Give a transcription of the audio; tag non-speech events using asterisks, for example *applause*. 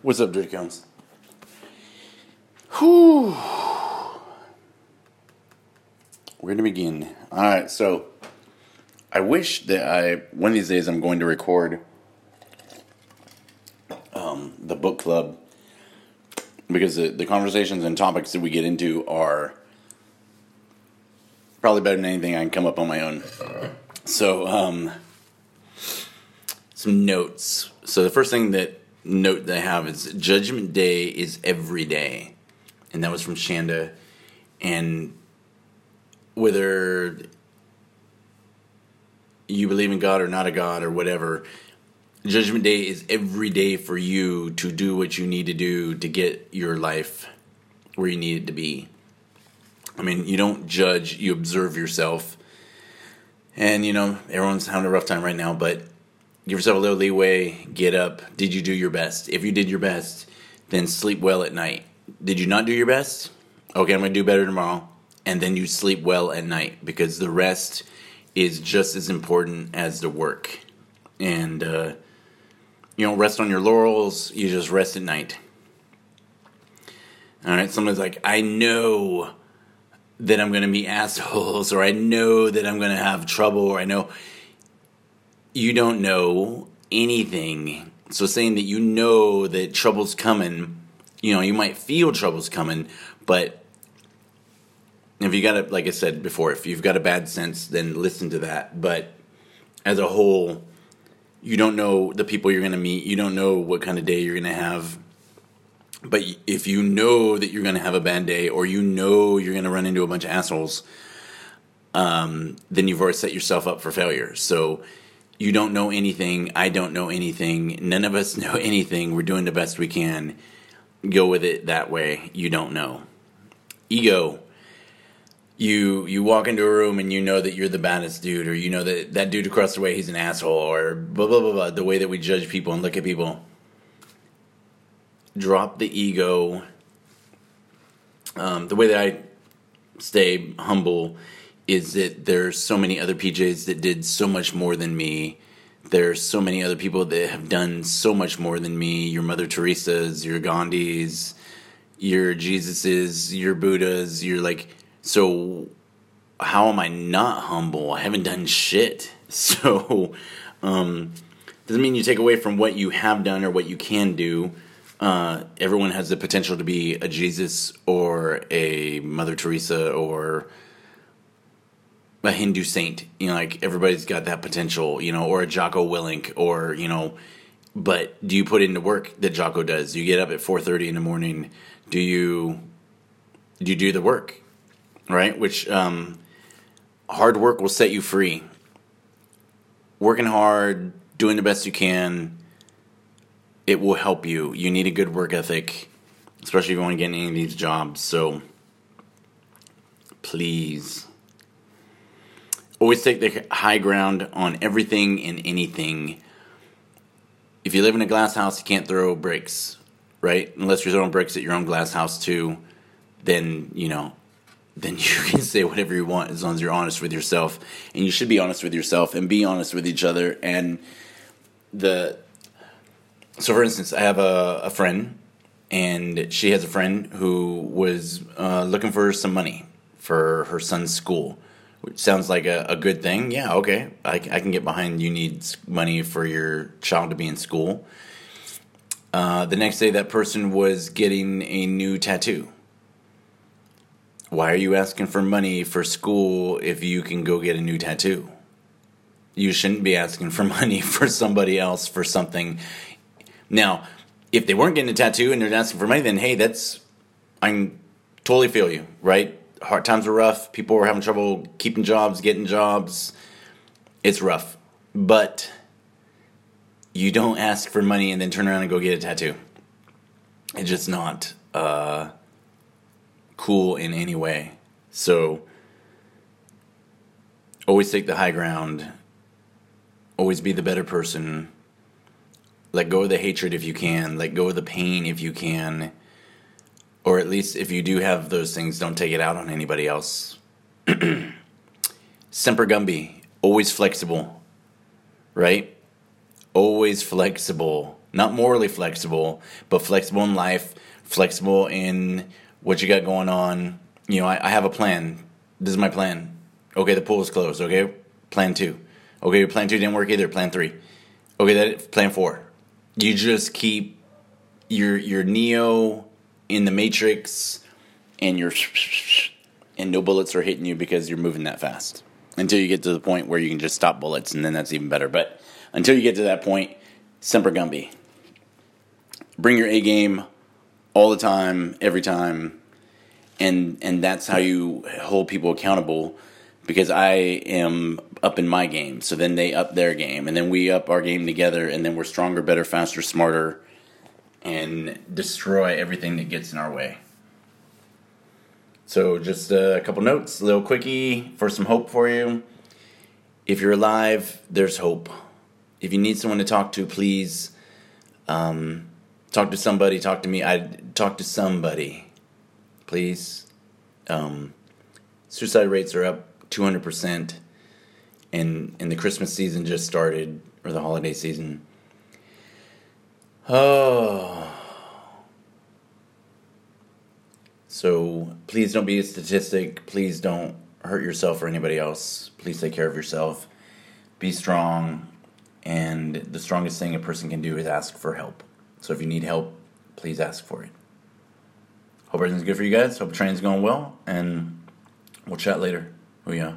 What's up, Dirty Cones? Whew. Where to begin? All right, so I wish that I one of these days I'm going to record um, the book club because the, the conversations and topics that we get into are probably better than anything I can come up on my own. So, um, some notes. So the first thing that note that I have is Judgment Day is every day, and that was from Shanda. And whether you believe in God or not a God or whatever, Judgment Day is every day for you to do what you need to do to get your life where you need it to be. I mean, you don't judge, you observe yourself. And, you know, everyone's having a rough time right now, but give yourself a little leeway, get up. Did you do your best? If you did your best, then sleep well at night. Did you not do your best? Okay, I'm going to do better tomorrow. And then you sleep well at night because the rest is just as important as the work. And, uh, you don't rest on your laurels, you just rest at night. All right, somebody's like, I know that I'm going to meet assholes, or I know that I'm going to have trouble, or I know you don't know anything. So saying that you know that trouble's coming, you know, you might feel trouble's coming, but if you got a, like I said before, if you've got a bad sense, then listen to that. But as a whole, you don't know the people you're going to meet. You don't know what kind of day you're going to have. But if you know that you're going to have a bad day, or you know you're going to run into a bunch of assholes, um, then you've already set yourself up for failure. So you don't know anything. I don't know anything. None of us *laughs* know anything. We're doing the best we can. Go with it that way. You don't know. Ego you you walk into a room and you know that you're the baddest dude, or you know that that dude across the way he's an asshole, or blah blah blah blah. The way that we judge people and look at people. Drop the ego. Um, the way that I stay humble is that there's so many other PJs that did so much more than me. There's so many other people that have done so much more than me. Your Mother Teresa's, your Gandhis, your Jesus's, your Buddhas. You're like so how am I not humble? I haven't done shit. *laughs* So um, doesn't mean you take away from what you have done or what you can do. Uh, everyone has the potential to be a Jesus or a Mother Teresa or a Hindu saint. You know, like everybody's got that potential. You know, or a Jocko Willink, or you know. But do you put in the work that Jocko does? Do you get up at four thirty in the morning? Do you do you do the work? right? Which um, hard work will set you free. Working hard, doing the best you can, it will help you. You need a good work ethic, especially if you want to get any of these jobs. So please always take the high ground on everything and anything. If you live in a glass house, you can't throw bricks, right? Unless you're throwing bricks at your own glass house too, then you know *laughs* then you can say whatever you want as long as you're honest with yourself. And you should be honest with yourself and be honest with each other. And the so, for instance, I have a, a friend, and she has a friend who was uh, looking for some money for her son's school, which sounds like a, a good thing. Yeah, okay, I, I, can get behind. You need money for your child to be in school. Uh, the next day, that person was getting a new tattoo why are you asking for money for school if you can go get a new tattoo? You shouldn't be asking for *laughs* money for somebody else for something. Now, if they weren't getting a tattoo and they're asking for money, then hey, that's I totally feel you, right? Hard times were rough. People were having trouble keeping jobs, getting jobs. It's rough, but you don't ask for money and then turn around and go get a tattoo. It's just not. Uh, cool in any way. So always take the high ground. Always be the better person. Let go of the hatred if you can. Let go of the pain if you can. Or at least if you do have those things, don't take it out on anybody else. *clears throat* Semper Gumby, always flexible, right? Always flexible. not morally flexible, but flexible in life, flexible in what you got going on. You know, I, I have a plan. This is my plan. Okay, the pool is closed. Okay, plan two. Okay, your plan two didn't work either. Plan three. Okay, that plan four. You just keep your your Neo in the Matrix, and your and no bullets are hitting you because you're moving that fast. Until you get to the point where you can just stop bullets, and then that's even better. But until you get to that point, Semper Gumby. Bring your A game all the time, every time, and and that's how you hold people accountable. Because I am up in my game, so then they up their game, and then we up our game together, and then we're stronger, better, faster, smarter, and destroy everything that gets in our way. So, just a couple notes, a little quickie for some hope for you. If you're alive, there's hope. If you need someone to talk to, please um, talk to somebody. Talk to me. I talk to somebody, please. Um, suicide rates are up 200%, and and the Christmas season just started or the holiday season. Oh. So please don't be a statistic. Please don't hurt yourself or anybody else. Please take care of yourself. Be strong. And the strongest thing a person can do is ask for help. So if you need help, please ask for it. Hope everything's good for you guys. Hope training's going well. And we'll chat later. Oh, yeah.